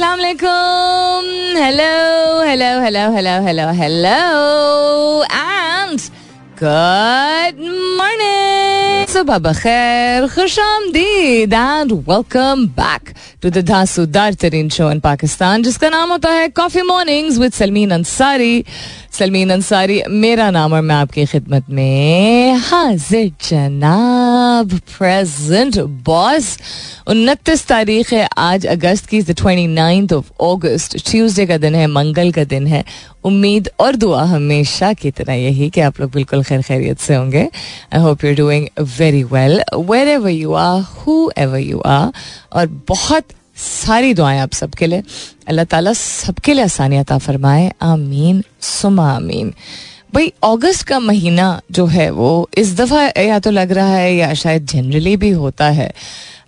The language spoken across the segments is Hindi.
अस्सलाम वालेकुम hello hello hello hello hello hello and good morning Pakistan जिसका नाम होता है coffee mornings with Salmeen Ansari Salmeen Ansari मेरा नाम और मैं आपकी खिदमत में हाजिर जनाब प्रेजेंट बॉस उनतीस तारीख है आज अगस्त की twenty ninth of August Tuesday का दिन है मंगल का दिन है उम्मीद और दुआ हमेशा की तरह यही कि आप लोग बिल्कुल खैर खैरियत से होंगे। I hope you doing very well wherever you are whoever you are और बहुत सारी दुआएँ आप सबके लिए। अल्लाह ताला सबके लिए आसानियत फरमाए। आमीन सुमा आमीन। भाई अगस्त का महीना जो है वो इस दफ़ा या तो लग रहा है या शायद जनरली भी होता है।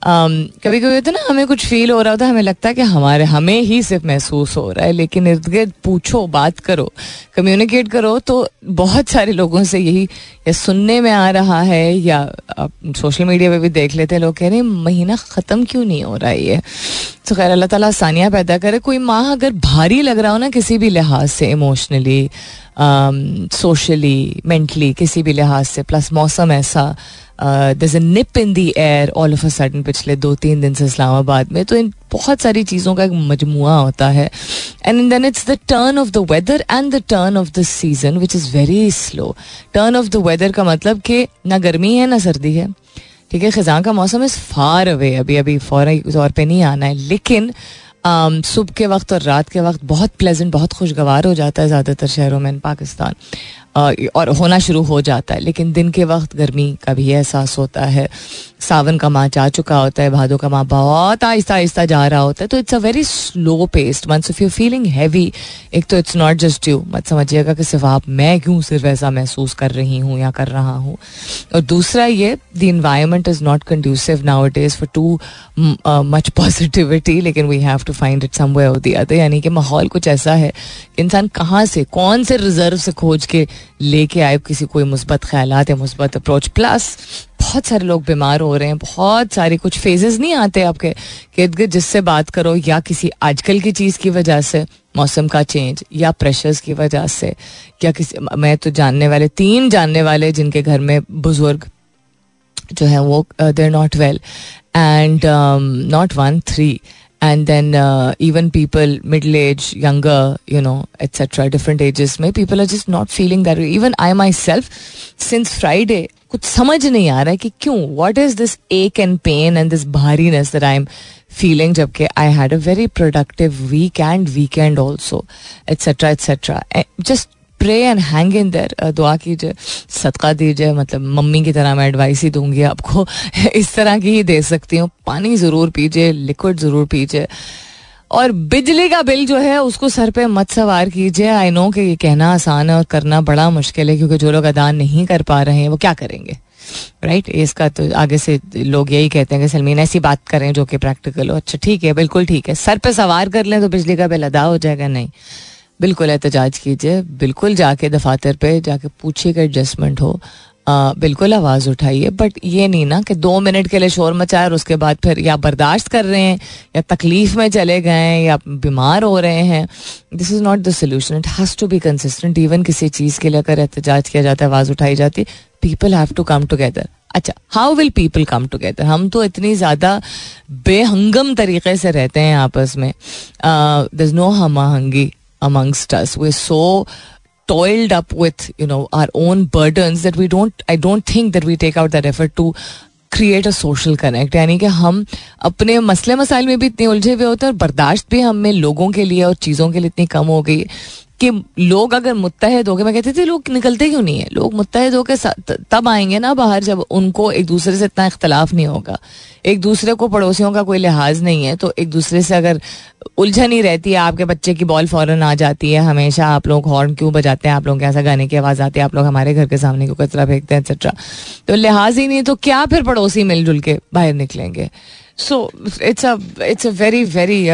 कभी कभी तो ना, हमें कुछ फील हो रहा होता है, हमें लगता है कि हमारे, हमें ही सिर्फ़ महसूस हो रहा है, लेकिन इर्द गिर्द पूछो, बात करो कम्युनिकेट करो तो बहुत सारे लोगों से यही या सुनने में आ रहा है या आप सोशल मीडिया पे भी देख लेते हैं, लोग कह रहे हैं, महीना ख़त्म क्यों नहीं हो रहा है ये? तो खैर, अल्लाह ताला आसानियाँ पैदा करे। कोई माह अगर भारी लग रहा हो ना किसी भी लिहाज से इमोशनली सोशली मेंटली किसी भी लिहाज से प्लस मौसम ऐसा this nip in the air all of a sudden पिछले दो तीन दिन से इस्लामाबाद में तो इन बहुत सारी चीज़ों का एक मजमुआ होता है। And then it's the turn of the weather and the turn of the season which is very slow turn of the weather का मतलब कि ना गर्मी है ना सर्दी है। ठीक है खिजा का मौसम इज़ फार अवे अभी अभी फौरी तौर पर नहीं आना है। लेकिन Um, सुबह के वक्त और रात के वक्त बहुत प्लेजेंट बहुत खुशगवार हो जाता है ज़्यादातर शहरों में पाकिस्तान। और होना शुरू हो जाता है, लेकिन दिन के वक्त गर्मी का भी एहसास होता है। सावन का माह जा चुका होता है, भादों का माह बहुत आहिस्ता आहिस्ता जा रहा होता है तो it's a very slow paced month if you feeling heavy एक तो इट्स नॉट जस्ट यू मत समझिएगा कि सिर्फ़ आप, मैं क्यों सिर्फ़ ऐसा महसूस कर रही हूँ या कर रहा हूँ। और दूसरा ये the environment is not conducive now it is for too much positivity लेकिन we have to find it some way the other यानी कि माहौल कुछ ऐसा है, इंसान कहाँ से, कौन से रिज़र्व से खोज के लेके आए किसी कोई मुस्बत ख्याल या मुस्बत अप्रोच प्लस बहुत सारे लोग बीमार हो रहे हैं, बहुत सारे कुछ फेजेस नहीं आते आपके इर्द गिर्द जिससे बात करो या किसी आजकल की चीज़ की वजह से, मौसम का चेंज या प्रेशर्स की वजह से, या किसी, मैं तो जानने वाले, तीन जानने वाले जिनके घर में बुज़ुर्ग जो है वो there not well and not one three and then uh, even people middle age younger you know etc different ages may people are just not feeling that way even i myself since friday कुछ समझ नहीं आ रहा है कि क्यों what is this ache and pain and this भारीनेस that I am feeling जबकि I had a very productive week and weekend also etcetera etcetera just pray and hang in there दुआ कीजिए सदका दीजिए मतलब मम्मी की तरह मैं एडवाइस ही दूँगी आपको इस तरह की ही दे सकती हूँ पानी ज़रूर पीजिए लिक्विड ज़रूर पीजिए और बिजली का बिल जो है उसको सर पे मत सवार कीजिए आई नो कि ये कहना आसान है और करना बड़ा मुश्किल है क्योंकि जो लोग अदा नहीं कर पा रहे हैं वो क्या करेंगे राइट right? इसका तो आगे से लोग यही कहते हैं कि सलमीन ऐसी बात करें जो कि प्रैक्टिकल हो अच्छा ठीक है बिल्कुल ठीक है सर पे सवार कर लें तो बिजली का बिल अदा हो जाएगा नहीं बिल्कुल एहतजाज कीजिए बिल्कुल जाके दफातर पे जाके पूछिए कि एडजस्टमेंट हो। आ, बिल्कुल आवाज़ उठाइए बट ये नहीं ना कि दो मिनट के लिए शोर मचाए और उसके बाद फिर या बर्दाश्त कर रहे हैं या तकलीफ़ में चले गए हैं या बीमार हो रहे हैं। This is not the solution it has to be consistent even किसी चीज़ के लिए अगर एहतजाज किया जाता है आवाज़ उठाई जाती है people have to come together अच्छा how will people come together हम तो इतनी ज़्यादा बेहंगम तरीके से रहते हैं आपस में। दर इज़ नो हमahंगी amongst us. We're so toiled up with you know our own burdens that we don't I don't think that we take out that effort to create a social connect यानी कि हम अपने मसले मसाइल में भी इतने उलझे हुए होते हैं और बर्दाश्त भी हमें लोगों के लिए और चीज़ों के लिए इतनी कम हो गई कि लोग अगर मुतहद हो गए मैं कहती थी, लोग निकलते क्यों नहीं है? लोग मुतहद होकर तब आएँगे ना बाहर जब उनको एक दूसरे से इतना इख्तलाफ नहीं होगा। एक दूसरे को पड़ोसियों का कोई लिहाज नहीं है तो एक दूसरे से अगर उलझन ही रहती है, आपके बच्चे की बॉल फ़ौरन आ जाती है, हमेशा आप लोग हॉर्न क्यों बजाते हैं? आप लोग कैसा गाने की आवाज़ आती है, आप लोग हमारे घर के सामने क्यों कचरा फेंकते हैं एक्सेट्रा तो लिहाज ही नहीं तो क्या फिर पड़ोसी मिलजुल के बाहर निकलेंगे? So it's it's a very very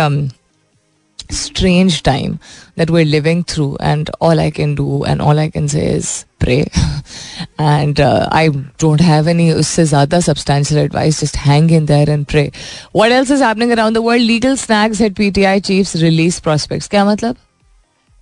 strange time that we're living through. And all I can do and all I can say is pray. and uh, I don't have any zyada substantial advice. Just hang in there and pray. What else is happening around the world? Legal snags hit PTI chiefs release prospects. Kya matlab?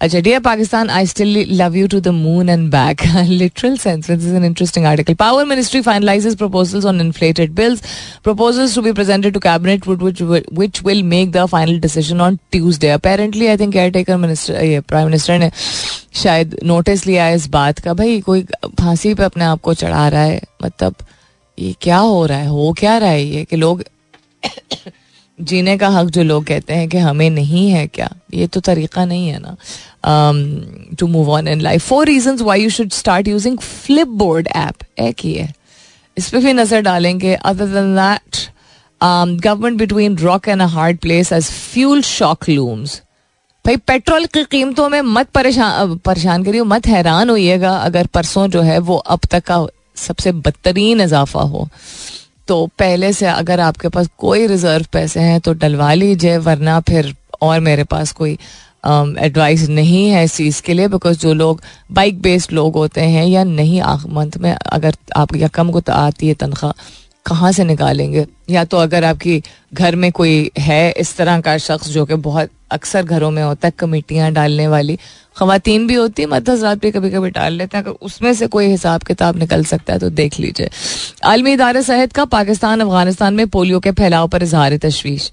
अच्छा dear Pakistan I still love you to the moon and back literal sense this is an interesting article power ministry finalises proposals on inflated bills proposals to be presented to cabinet which will make the final decision on Tuesday apparently I think caretaker minister ये प्राइम मिनिस्टर ने शायद नोटिस लिया है इस बात का भाई कोई फांसी पे अपने आप को चढ़ा रहा है मतलब ये क्या हो रहा है हो क्या रहा है ये कि लोग जीने का हक जो लोग कहते हैं कि हमें नहीं है क्या? ये तो तरीका नहीं है ना। To move on in life four reason why you should start using Flipboard app एक ही है। इस पर भी नज़र डालेंगे। Other than that government between rock and a hard place as fuel shock looms भाई पेट्रोल की कीमतों में मत परेशान परेशान करिए मत हैरान होइएगा अगर परसों जो है वो अब तक का सबसे बदतरीन इजाफा हो। तो पहले से अगर आपके पास कोई रिज़र्व पैसे हैं तो डलवा लीजिए वरना फिर और मेरे पास कोई एडवाइस um, नहीं है इस चीज़ के लिए बिकॉज़ जो लोग बाइक बेस्ड लोग होते हैं या नहीं मंथ में अगर आप या कम को आती है तनख्वाह कहाँ से निकालेंगे? या तो अगर आपकी घर में कोई है इस तरह का शख्स जो कि बहुत अक्सर घरों में होता है कमेटियाँ डालने वाली। खातन भी होती है मत हजरात भी कभी कभी डाल लेते हैं। अगर उसमें से कोई हिसाब किताब निकल सकता है तो देख लीजिए। आलमी इदारे सेहत का पाकिस्तान अफ़गानिस्तान में पोलियो के फैलाव पर इजहार तशवीश।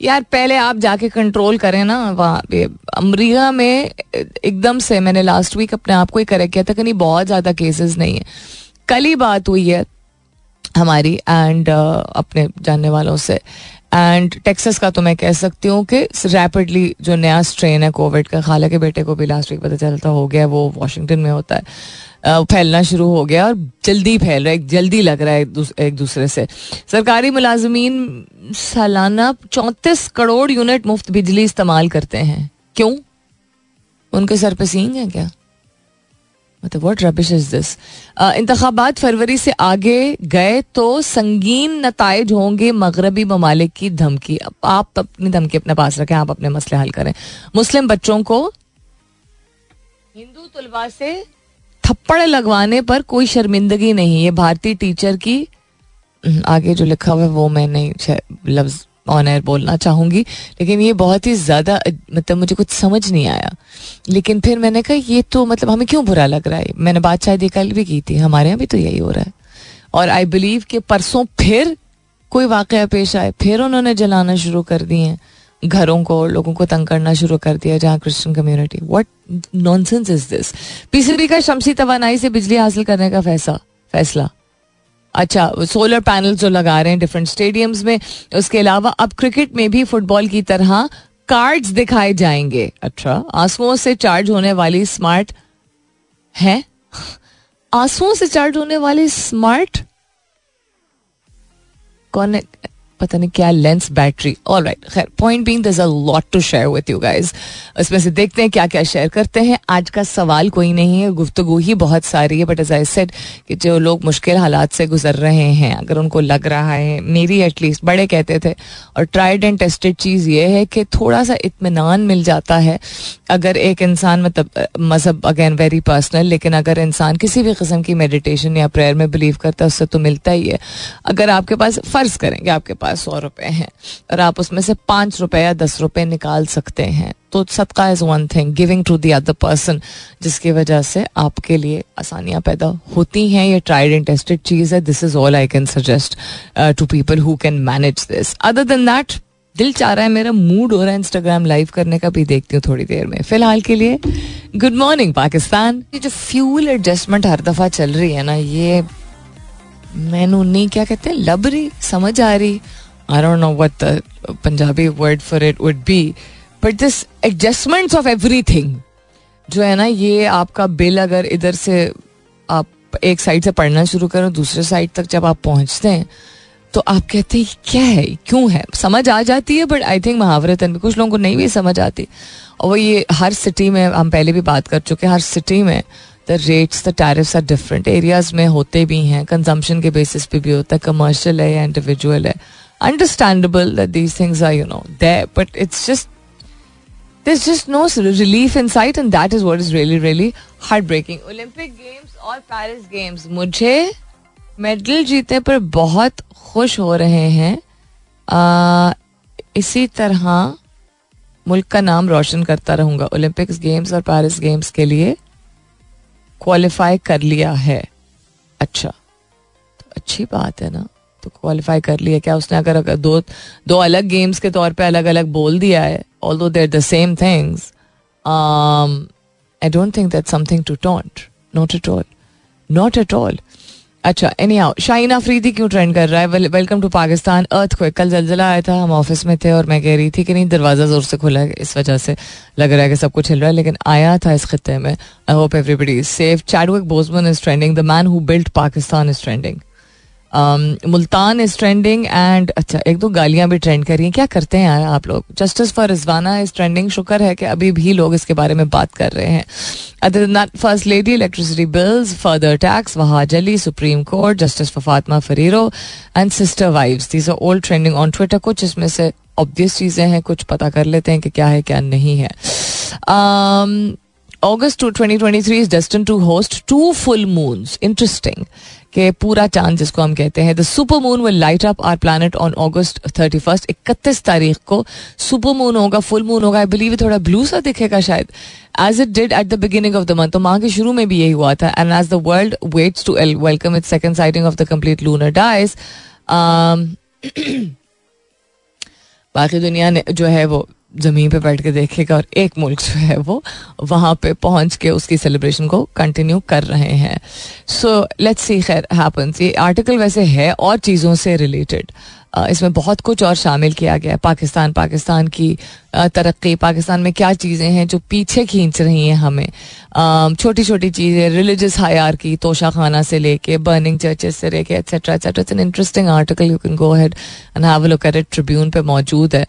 यार पहले आप जाके कंट्रोल करें ना वहाँ पे अमरीका में एकदम से मैंने लास्ट वीक अपने आप को ही करेक्ट किया था कि नहीं बहुत ज़्यादा केसेस नहीं है। कल ही बात हुई है हमारी एंड uh, अपने जानने वालों से। एंड टेक्सस का तो मैं कह सकती हूँ कि रैपिडली जो नया स्ट्रेन है कोविड का खाला के बेटे को भी लास्ट वीक पता चलता हो गया, वो वॉशिंगटन में होता है। फैलना शुरू हो गया और जल्दी फैल रहा है जल्दी लग रहा है एक दूसरे से। सरकारी मुलाजमीन सालाना चौंतीस करोड़ यूनिट मुफ़्त बिजली इस्तेमाल करते हैं। क्यों? उनके सर पे सींग है क्या? मतलब व्हाट रबिश इज़ दिस इंतबात फरवरी से आगे गए तो संगीन नतज होंगे मगरबी ममालिक की धमकी आप अपनी धमकी अपने पास रखें आप अपने मसले हल करें मुस्लिम बच्चों को हिंदू तलबा से थप्पड़ लगवाने पर कोई शर्मिंदगी नहीं है भारतीय टीचर की आगे जो लिखा हुआ है वो मैं नहीं लफ्ज ऑन एयर बोलना चाहूँगी, लेकिन ये बहुत ही ज़्यादा मतलब मुझे कुछ समझ नहीं आया। लेकिन फिर मैंने कहा, ये तो मतलब हमें क्यों बुरा लग रहा है? मैंने बात शायद ये कल भी की थी, हमारे यहाँ भी तो यही हो रहा है। और आई बिलीव कि परसों फिर कोई वाक़ पेश आए, फिर उन्होंने जलाना शुरू कर दिए घरों को और लोगों को तंग करना शुरू कर दिया, जहाँ Christian community what nonsense is this PCB का शमसी तोानाई से बिजली हासिल करने का फैसला फैसला। अच्छा सोलर पैनल जो लगा रहे हैं डिफरेंट स्टेडियम्स में, उसके अलावा अब क्रिकेट में भी फुटबॉल की तरह कार्ड्स दिखाए जाएँगे। अच्छा आंसुओं से चार्ज होने वाली स्मार्ट है? आंसुओं से चार्ज होने वाली स्मार्ट कौन पता नहीं क्या लेंस बैटरी ऑल राइट खैर point being there a lot to share with you guys उसमें से देखते हैं क्या क्या शेयर करते हैं। आज का सवाल कोई नहीं है, गुफ्तगु ही बहुत सारी है बट एज आई सेड कि जो लोग मुश्किल हालात से गुजर रहे हैं, अगर उनको लग रहा है, मेरी एटलीस्ट बड़े कहते थे, और ट्राइड एंड टेस्टेड चीज़ ये है कि थोड़ा सा इतमान मिल जाता है। अगर एक इंसान मतलब मज़हब अगेन वेरी पर्सनल लेकिन अगर इंसान किसी भी किस्म की मेडिटेशन या प्रेयर में बिलीव करता है, उससे तो मिलता ही है। अगर आपके पास, फ़र्ज़ करेंगे आपके पास पास सौ रुपए हैं। और आप उसमें से पाँच रुपए या दस रुपए निकाल सकते हैं। तो सदका is one thing giving to the other person जिसकी वजह से आपके लिए आसानियाँ पैदा होती हैं। ये ट्राइड एंड टेस्टेड चीज़ है। This is all I can suggest to people who can manage this other than that दिल चाह रहा है मेरा मूड हो रहा है इंस्टाग्राम लाइव करने का भी देखती हूँ थोड़ी देर में। फ़िलहाल के लिए गुड मॉर्निंग पाकिस्तान। ये जो फ्यूल एडजस्टमेंट हर दफ़ा चल रही है ना, ये मैनू नहीं क्या कहते हैं लबरी समझ आ रही। I don't know what the Punjabi word for it would be, but this adjustments of everything जो है ना ये आपका बिल अगर इधर से आप एक साइड से पढ़ना शुरू करो दूसरे साइड तक जब आप पहुँचते हैं तो आप कहते हैं क्या है? क्यों है? समझ आ जाती है बट आई थिंक महावरतन में कुछ लोगों को नहीं भी समझ आती। और वो ये हर सिटी में हम पहले भी बात कर चुके हैं हर सिटी में the rates the tariffs are different areas में होते भी हैं कंजम्पशन के बेसिस पे भी होता है कमर्शियल है या इंडिविजुअल है. Understandable that these things are, you know, there, but it's just there's just no relief in sight and that is what is really really heartbreaking. Olympic games और पेरिस गेम्स मुझे मेडल जीतने पर बहुत खुश हो रहे हैं। आ, इसी तरह मुल्क का नाम रोशन करता रहूँगा ओलंपिक्स गेम्स और पेरिस गेम्स के लिए। क्वालिफाई कर लिया है। अच्छा तो अच्छी बात है ना। तो क्वालिफाई कर लिया। क्या उसने अगर अगर दो दो अलग गेम्स के तौर पे अलग अलग बोल दिया है? Although there the same things I don't think that something to taunt not at all not at all अच्छा एनी आओ शाहीन अफरीदी क्यों ट्रेंड कर रहा है? वेलकम टू पाकिस्तान अर्थ को कल जलजला आया था, हम ऑफ़िस में थे और मैं कह रही थी कि नहीं, दरवाज़ा ज़ोर से खुला है, इस वजह से लग रहा है कि सब कुछ हिल रहा है, लेकिन आया था इस खत्े में। I hope everybody safe Chadwick Boseman is trending the man who built Pakistan is trending Multan is trending and अच्छा एक दो गालियाँ भी ट्रेंड कर रही हैं। क्या करते हैं यार आप लोग? Justice for Rizwana is trending शुक्र है कि अभी भी लोग इसके बारे में बात कर रहे हैं। First lady electricity bills further tax Wahaj Ali supreme court justice for Fatima फरीरो and sister wives these are old trending on Twitter कुछ इसमें से ऑब्वियस चीज़ें हैं, कुछ पता कर लेते हैं कि क्या है, क्या नहीं है। August 2023 is destined to host two full moons. Interesting. कि पूरा चाँद जिसको हम कहते हैं the super moon will light up our planet on August thirty first इकतीस तारीख को सुपर मून होगा फुल मून होगा आई बिलीव थोड़ा ब्लू सा दिखेगा शायद as it did at the beginning of the month तो माह के शुरू में भी यही हुआ था and as the world waits to welcome it second sighting of the complete lunar days बाकी दुनिया ने जो है वो ज़मीन पे बैठ के देखेगा और एक मुल्क जो है वो वहाँ पे पहुँच के उसकी सेलिब्रेशन को कंटिन्यू कर रहे हैं। सो लेट्स सी खैर हैपन्स ये आर्टिकल वैसे है और चीज़ों से रिलेटेड इसमें बहुत कुछ और शामिल किया गया पाकिस्तान पाकिस्तान की तरक्की, पाकिस्तान में क्या चीज़ें हैं जो पीछे खींच रही हैं हमें? छोटी छोटी चीज़ें रिलीजियस हायर की तोशा खाना से लेके बर्निंग चर्चेस से लेके etcetera etcetera it's an interesting article you can go head and have look at it Tribune पे मौजूद है।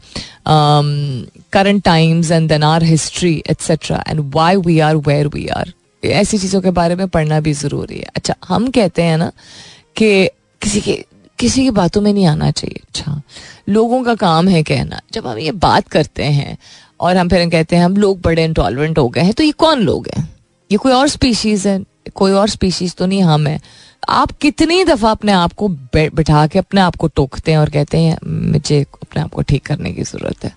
Current times and then our history etcetera and why we are where we are ऐसी चीज़ों के बारे में पढ़ना भी ज़रूरी है। अच्छा हम कहते हैं ना कि किसी के किसी की बातों में नहीं आना चाहिए। अच्छा लोगों का काम है कहना। जब हम ये बात करते हैं और हम फिर कहते हैं, हम लोग बड़े इंटॉलरेंट हो गए हैं तो ये कौन लोग हैं? ये कोई और स्पीशीज है। कोई और स्पीशीज तो नहीं हम है। आप कितनी दफ़ा अपने आप को बिठा के अपने आप को टोकते हैं और कहते हैं, मुझे अपने आप को ठीक करने की ज़रूरत है।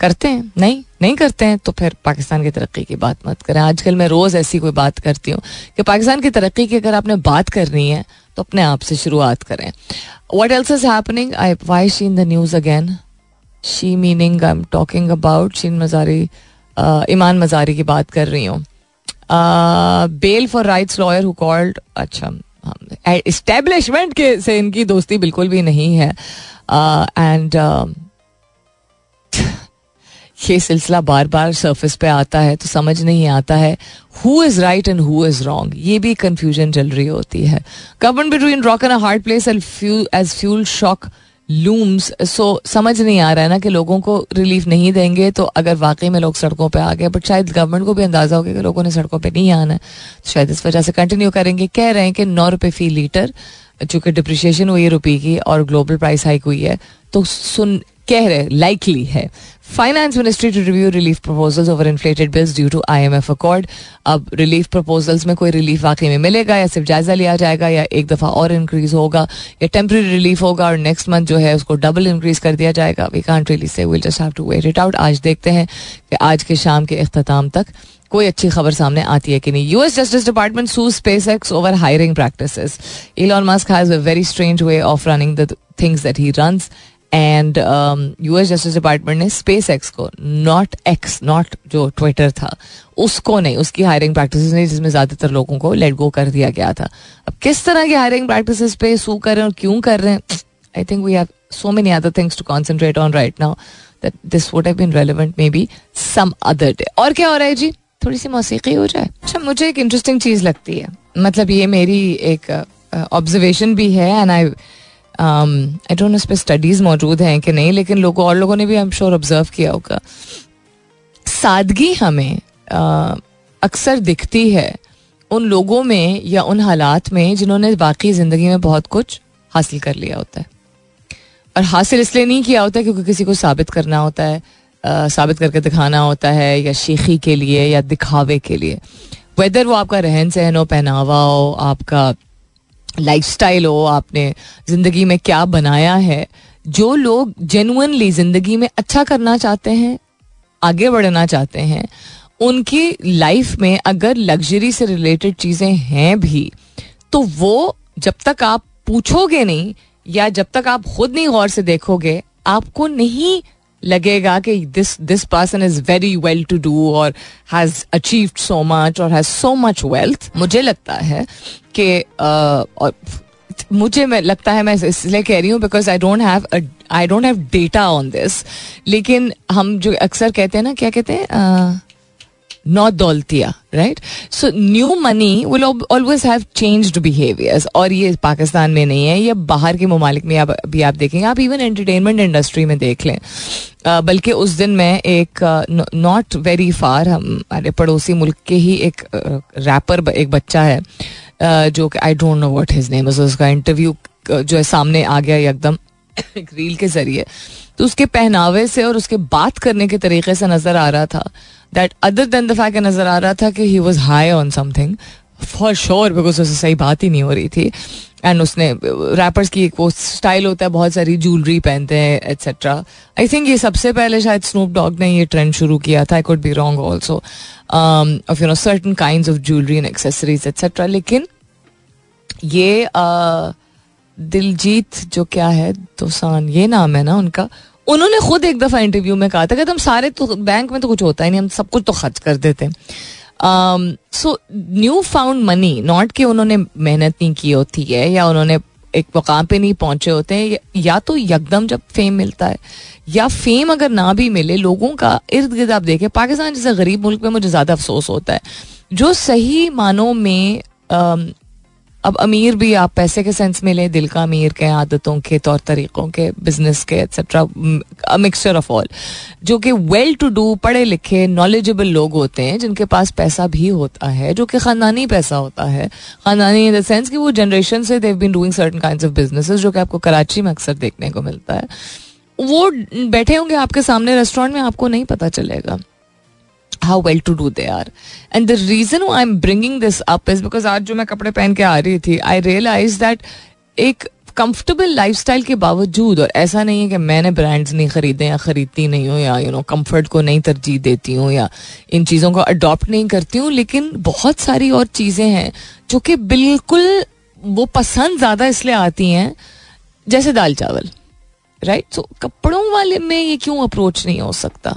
करते हैं। नहीं नहीं करते हैं तो फिर पाकिस्तान की तरक्की की बात मत करें। आजकल मैं रोज ऐसी कोई बात करती हूँ कि पाकिस्तान की तरक्की की अगर आपने बात करनी है तो अपने आप से शुरुआत करें। What else is happening I why she in the news again she meaning I am talking about Shireen Mazari Imaan Mazari की बात कर रही हूँ। Bail for rights lawyer who called अच्छा इस्टेब्लिशमेंट के से इनकी दोस्ती बिल्कुल भी नहीं है। एंड uh, ये सिलसिला बार बार सरफेस पे आता है तो समझ नहीं आता है who is right and who is wrong ये भी कंफ्यूजन चल रही होती है। Government between rock and a hard place as fuel shock looms so समझ नहीं आ रहा है ना कि लोगों को रिलीफ नहीं देंगे तो अगर वाकई में लोग सड़कों पे आ गए बट शायद गवर्नमेंट को भी अंदाज़ा हो गया कि लोगों ने सड़कों पे नहीं आना है। तो शायद इस वजह से कंटिन्यू करेंगे। कह रहे हैं कि नौ रुपये फ़ी लीटर, चूँकि डिप्रिशिएशन हुई है रुपये की और ग्लोबल प्राइस हाइक हुई है तो सुन, कह रहे लाइकली है। Finance ministry to review relief proposals over inflated bills due to IMF accord अब रिलीफ प्रपोजल्स में कोई रिलीफ वाकई में मिलेगा या सिर्फ़ जायजा लिया जाएगा या एक दफ़ा और इंक्रीज होगा या टेम्प्रेरी रिलीफ होगा और नेक्स्ट मंथ जो है उसको डबल इंक्रीज कर दिया जाएगा? We can't really say will just have to wait it out आज देखते हैं कि आज के शाम के अख्ताम तक कोई अच्छी खबर सामने आती है कि नहीं। US justice department sue SpaceX over hiring practice Elon Musk has a very strange way of running the things that he runs and US justice department ने स्पेस एक्स को नॉट एक्स नॉट जो ट्विटर था उसको नहीं उसकी हायरिंग प्रैक्टिस नहीं जिसमें ज़्यादातर लोगों को लेट गो कर दिया गया था। अब किस तरह की हायरिंग प्रैक्टिस पे सू कर रहे हैं और क्यों कर रहे हैं? I think we have so many other things to concentrate on right now that this would have been relevant maybe some other day और क्या हो रहा है जी? थोड़ी सी मौसीकी हो जाए। अच्छा मुझे एक इंटरेस्टिंग चीज़ लगती है। मतलब ये मेरी एक ऑब्जर्वेशन uh, भी है and I I don't know इस पर स्टडीज़ मौजूद हैं कि नहीं लेकिन लोगों और लोगों ने भी आई एम श्योर ऑब्ज़र्व किया होगा। सादगी हमें uh, अक्सर दिखती है उन लोगों में या उन हालात में जिन्होंने बाकी ज़िंदगी में बहुत कुछ हासिल कर लिया होता है। और हासिल इसलिए नहीं किया होता क्योंकि किसी को साबित करना होता है साबित करके दिखाना होता है या शेखी के लिए या दिखावे के लिए। वेदर वो आपका रहन सहन हो पहनावा हो आपका लाइफ स्टाइल हो, आपने ज़िंदगी में क्या बनाया है, जो लोग जेनुअनली ज़िंदगी में अच्छा करना चाहते हैं, आगे बढ़ना चाहते हैं, उनकी लाइफ में अगर लग्जरी से रिलेटेड चीज़ें हैं भी तो वो जब तक आप पूछोगे नहीं, या जब तक आप खुद नहीं गौर से देखोगे, आपको नहीं लगेगा कि this this person is very well to do और हैज़ अचीव सो मच और हैज़ सो मच वेल्थ मुझे लगता है कि मुझे मैं, लगता है मैं इसलिए कह रही हूँ because I don't have I don't have data on this लेकिन हम जो अक्सर कहते हैं ना, क्या कहते हैं not दौलतिया right so new money will always have changed behaviours और ये पाकिस्तान में नहीं है, ये बाहर के ममालिक में आप अभी आप देखेंगे। आप इवन एंटरटेनमेंट इंडस्ट्री में देख लें। बल्कि उस दिन मैं एक नॉट वेरी फार हमारे पड़ोसी मुल्क के ही एक रैपर एक बच्चा है जो कि I don't know what his name उसका इंटरव्यू जो है सामने आ गया एकदम एक रील के ज़रिए। तो उसके पहनावे से और उसके बात करने के तरीके से नज़र आ रहा था। That other than the fact नज़र आ रहा था कि he was high on something for sure because उससे सही बात ही नहीं हो रही थी एंड उसने रैपर्स की एक वो स्टाइल होता है बहुत सारी ज्वेलरी पहनते हैं एट्सेट्रा आई थिंक ये सबसे पहले शायद स्नूप डॉग ने ये ट्रेंड शुरू किया था I could be wrong also of you know certain kind of jewellery and accessories etcetera लेकिन ये दिलजीत जो क्या है दोसान ये नाम है ना उनका उन्होंने खुद एक दफ़ा इंटरव्यू में कहा था कि हम सारे तो बैंक में तो कुछ होता ही नहीं, हम सब कुछ तो खर्च कर देते so new found money not कि उन्होंने मेहनत नहीं की होती है, या उन्होंने एक मकाम पे नहीं पहुँचे होते हैं, या तो यकदम जब फेम मिलता है, या फेम अगर ना भी मिले, लोगों का इर्द गिर्द आप देखें, पाकिस्तान जैसे गरीब मुल्क में मुझे ज़्यादा अफसोस होता है। जो सही मानों में अब अमीर भी आप पैसे के सेंस में लें, दिल का अमीर के आदतों के तौर तरीकों के बिज़नेस के एक्सेट्रा मिक्सचर ऑफ़ ऑल जो कि वेल टू डू पढ़े लिखे नॉलेजेबल लोग होते हैं, जिनके पास पैसा भी होता है, जो कि खानदानी पैसा होता है। खानदानी इन द सेंस कि वो जनरेशन से they've been doing certain kind of business जो कि आपको कराची में अक्सर देखने को मिलता है। वो बैठे होंगे आपके सामने रेस्टोरेंट में, आपको नहीं पता चलेगा। How well to do they are and the reason I am bringing this up is because आज जो मैं कपड़े पहन के आ रही थी आई रियलाइज़ दैट एक कंफर्टेबल लाइफस्टाइल के बावजूद और ऐसा नहीं है कि मैंने ब्रांड्स नहीं खरीदे या खरीदती नहीं हूँ या यू नो कंफर्ट को नहीं तरजीह देती हूँ या इन चीज़ों को अडॉप्ट नहीं करती हूँ लेकिन बहुत सारी और चीज़ें हैं जो कि बिल्कुल वो पसंद ज़्यादा इसलिए आती हैं जैसे दाल चावल राइट right? तो so, कपड़ों वाले में ये क्यों अप्रोच नहीं हो सकता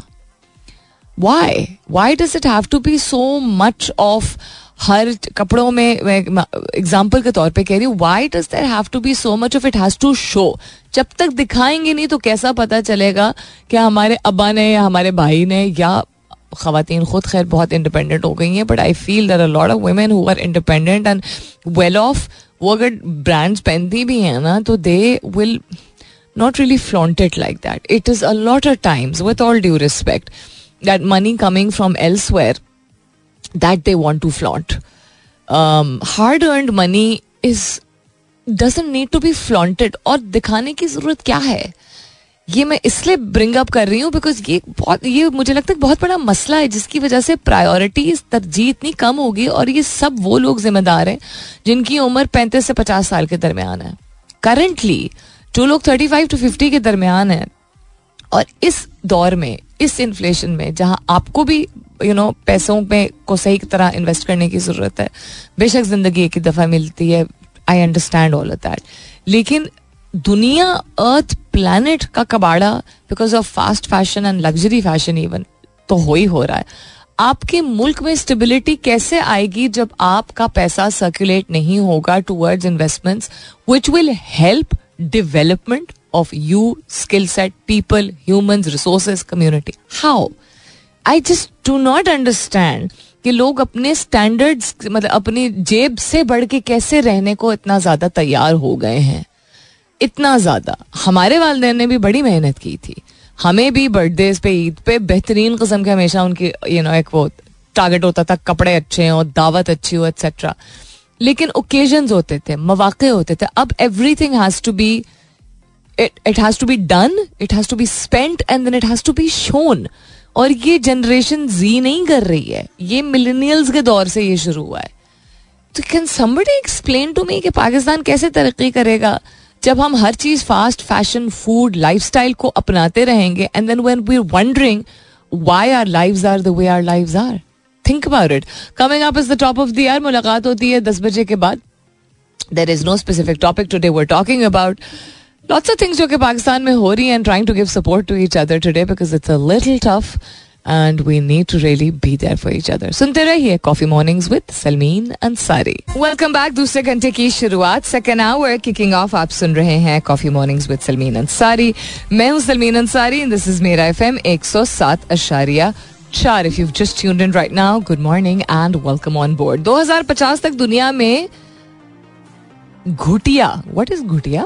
why why does it have to be so much of हर कपड़ों में एग्ज़ाम्पल के तौर पे कह रही हूँ why does there have to be so much of it has to show जब तक दिखाएँगे नहीं तो कैसा पता चलेगा कि हमारे अब्बा ने या हमारे भाई ने या खातन खुद खैर बहुत इंडिपेंडेंट हो गई हैं but I feel there lot of women who are independent and well off वो अगर ब्रांड्स पहनती भी हैं ना तो they will not really flaunted like that it is a lot of times with all due respect that money coming from elsewhere that they want to flaunt. Um, hard earned money is doesn't need to be flaunted और दिखाने की ज़रूरत क्या है ये मैं इसलिए ब्रिंग अप कर रही हूँ बिकॉज़ ये बहुत ये मुझे लगता है बहुत बड़ा मसला है जिसकी वजह से प्रायोरिटीज तरजीह इतनी कम होगी और ये सब वो लोग जिम्मेदार हैं जिनकी उम्र पैंतीस से पचास साल के दरमियान है करंटली जो लोग थर्टी फाइव टू फिफ्टी के दरमियान है और इस दौर में, इस इन्फ्लेशन में, जहाँ आपको भी यू नो पैसों में को सही तरह इन्वेस्ट करने की ज़रूरत है, बेशक ज़िंदगी एक ही दफ़ा मिलती है I understand all of that लेकिन दुनिया अर्थ प्लानट का कबाड़ा because of fast fashion and luxury fashion even तो हो ही हो रहा है। आपके मुल्क में स्टेबिलिटी कैसे आएगी जब आपका पैसा सर्कुलेट नहीं होगा towards investments which will help development of you, skill set, people, humans, resources, community. How? I just do not understand कि लोग अपने स्टैंडर्ड्स मतलब अपनी जेब से बढ़ के कैसे रहने को इतना ज़्यादा तैयार हो गए हैं? इतना ज़्यादा। हमारे वालदेन ने भी बड़ी मेहनत की थी। हमें भी बर्थडे पे ईद पे बेहतरीन किस्म के हमेशा उनकी यू नो एक वो टारगेट होता था कपड़े अच्छे हो दावत अच्छी हो एक्सेट्रा लेकिन ओकेजन होते थे मौाक़े होते थे। अब everything has to be it it has to be done it has to be spent and then it has to be shown और ये जनरेशन जी नहीं कर रही है. ये मिलेनियल्स के दौर से ये शुरू हुआ है. तो can somebody explain to me कि पाकिस्तान कैसे तरक्की करेगा? जब हम हर चीज़ फास्ट फ़ैशन फ़ूड लाइफस्टाइल को अपनाते रहेंगे and then when we are wondering why our lives are the way our lives are think about it coming up is the top of the year मुलाकात होती है दस बजे के बाद. There is no specific topic today we're talking about lots of things जो कि पाकिस्तान में हो रही हैं trying to give support to each other today because it's a little tough and we need to really be there for each other सुनते रहिए coffee mornings with Salmeen Ansari welcome back दूसरे घंटे की शुरुआत सेकेंड आवर किकिंग ऑफ़ आप सुन रहे हैं coffee mornings with Salmeen Ansari मैं हूँ सलमीन अंसारी दिस इज़ मेरा एफ़ एम एक सौ सात अशारिया चार. If you just tuned in right now good morning and welcome on board 2050 तक दुनिया में घुटिया व्हाट इज़ घुटिया?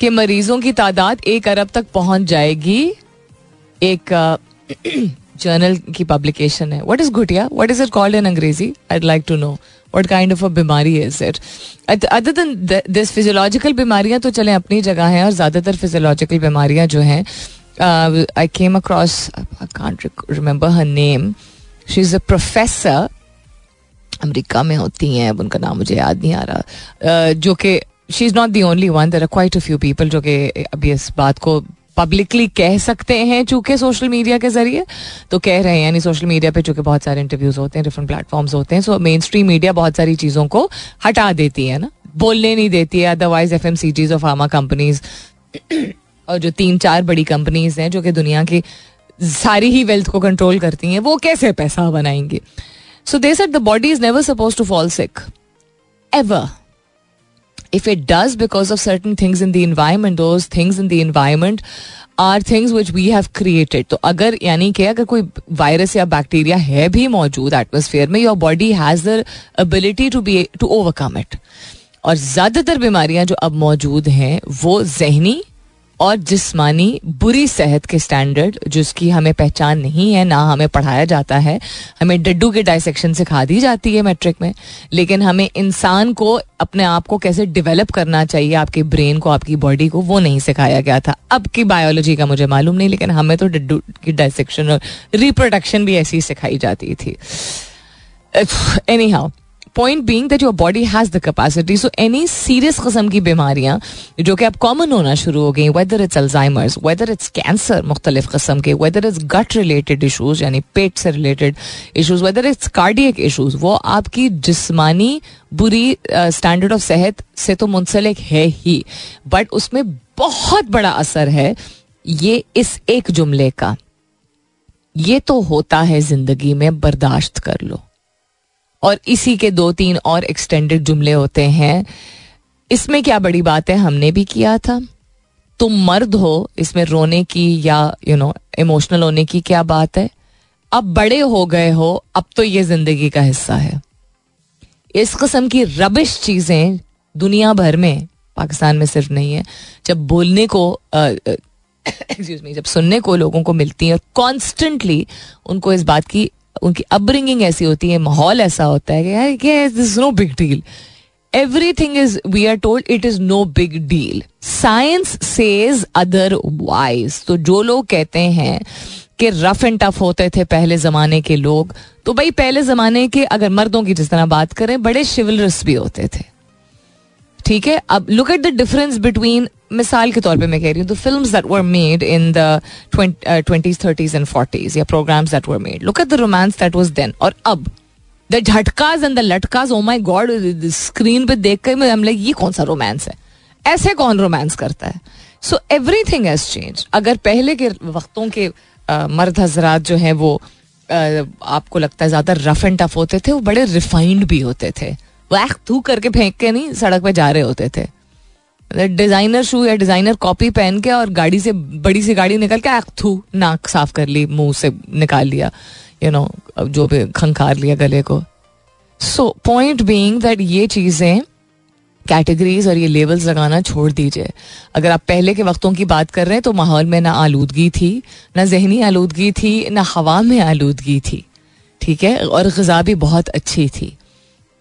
के मरीजों की तादाद एक अरब तक पहुँच जाएगी। एक जर्नल की पब्लिकेशन है। What is घुटिया what is it called in अंग्रेज़ी? I like to know what kind of a बीमारी इज़ इट अदर दिन दिस फिजियोलॉजिकल बीमारियाँ तो चले, अपनी जगह हैं और ज़्यादातर फिजियोलॉजिकल बीमारियाँ जो हैं I came across I can't remember her name she is a professor America में होती हैं, अब उनका नाम मुझे याद नहीं आ रहा। जो कि she is not the only one there are quite a few people जो कि अभी इस बात को पब्लिकली कह सकते हैं चूँकि सोशल मीडिया के ज़रिए तो कह रहे हैं, यानी सोशल मीडिया पे चूँकि बहुत सारे इंटरव्यूज़ होते हैं डिफरेंट प्लेटफॉर्म्स होते हैं सो मेन स्ट्रीम मीडिया बहुत सारी चीज़ों को हटा देती है ना? बोलने नहीं देती है otherwise F M C Gs और फार्मा कंपनीज़ और जो तीन चार बड़ी कंपनीज़ हैं जो कि दुनिया की सारी ही वेल्थ को कंट्रोल करती हैं, वो कैसे पैसा बनाएँगे? So they set the body is never supposed to fall sick ever if it does because of certain things in the environment, those things in the environment are things which we have created तो अगर, यानी कि अगर कोई वायरस या बैक्टीरिया है भी मौजूद एटमोसफेयर में your body has the ability to be to overcome it और ज़्यादातर बीमारियाँ जो अब मौजूद हैं, वो जहनी और जिस्मानी बुरी सेहत के स्टैंडर्ड जिसकी हमें पहचान नहीं है, ना हमें पढ़ाया जाता है, हमें डड्डू के डायसेक्शन सिखा दी जाती है मैट्रिक में, लेकिन हमें इंसान को, अपने आप को कैसे डेवलप करना चाहिए, आपके ब्रेन को, आपकी बॉडी को, वो नहीं सिखाया गया था। अब की बायोलॉजी का मुझे मालूम नहीं, लेकिन हमें तो डड्डू की डायसेक्शन और रिप्रोडक्शन भी ऐसी सिखाई जाती थी। Anyhow point being that your body has the capacity so any serious कस्म की बीमारियाँ जो कि अब कॉमन होना शुरू हो गई whether it's Alzheimer's whether it's cancer मुख्तलिफ़ कस्म के whether it's gut related issues यानी पेट से related issues whether it's cardiac issues वो आपकी जिसमानी बुरी स्टैंडर्ड ऑफ़ सेहत से तो मुंसलिक है ही बट उसमें बहुत बड़ा असर है ये इस एक जुमले का ये तो होता है ज़िंदगी में बर्दाश्त कर लो और इसी के दो तीन और एक्सटेंडेड जुमले होते हैं। इसमें क्या बड़ी बात है हमने भी किया था? तुम मर्द हो, इसमें रोने की या यू नो इमोशनल होने की क्या बात है? अब बड़े हो गए हो, अब तो ये ज़िंदगी का हिस्सा है। इस कस्म की रबिश चीज़ें दुनिया भर में, पाकिस्तान में सिर्फ़ नहीं है, जब बोलने को एक्सक्यूज मी जब सुनने को लोगों को मिलती है कॉन्स्टेंटली उनको इस बात की उनकी अपब्रिंगिंग ऐसी होती है, माहौल ऐसा होता है कि, यार, ये this no big deal everything is we are told it is no big deal science says otherwise तो जो लोग कहते हैं कि रफ एंड टफ होते थे पहले जमाने के लोग तो भाई पहले जमाने के अगर मर्दों की जिस तरह बात करें, बड़े शिवलरस भी होते थे। ठीक है? अब look at the difference between मिसाल के तौर पे मैं कह रही हूँ the film that were made in the twenties thirties and forties या programmes that were made look at the romance that was then और अब द झटकाज एंड द लटकाज ओ माय गॉड स्क्रीन पे देख कर हम लाइक ये कौन सा रोमांस है? ऐसे कौन रोमांस करता है? So everything has change अगर पहले के वक्तों के uh, मर्द हजरात जो हैं वो uh, आपको लगता है ज़्यादा रफ एंड टफ होते थे वो बड़े रिफाइंड भी होते थे। वो थू करके फेंक के नहीं, सड़क पे जा रहे होते थे। डिज़ाइनर शू या डिज़ाइनर कॉपी पहन के और गाड़ी से, बड़ी सी गाड़ी निकल के आख थू नाक साफ़ कर ली, मुँह से निकाल लिया यू नो जो भी खंखार लिया गले को। सो पॉइंट बीइंग दैट ये चीज़ें कैटेगरीज और ये लेवल्स लगाना छोड़ दीजिए। अगर आप पहले के वक्तों की बात कर रहे हैं तो माहौल में ना आलूदगी थी, ना जहनी आलूदगी थी, ना हवा में आलूदगी थी, ठीक है? और गज़ा भी बहुत अच्छी थी।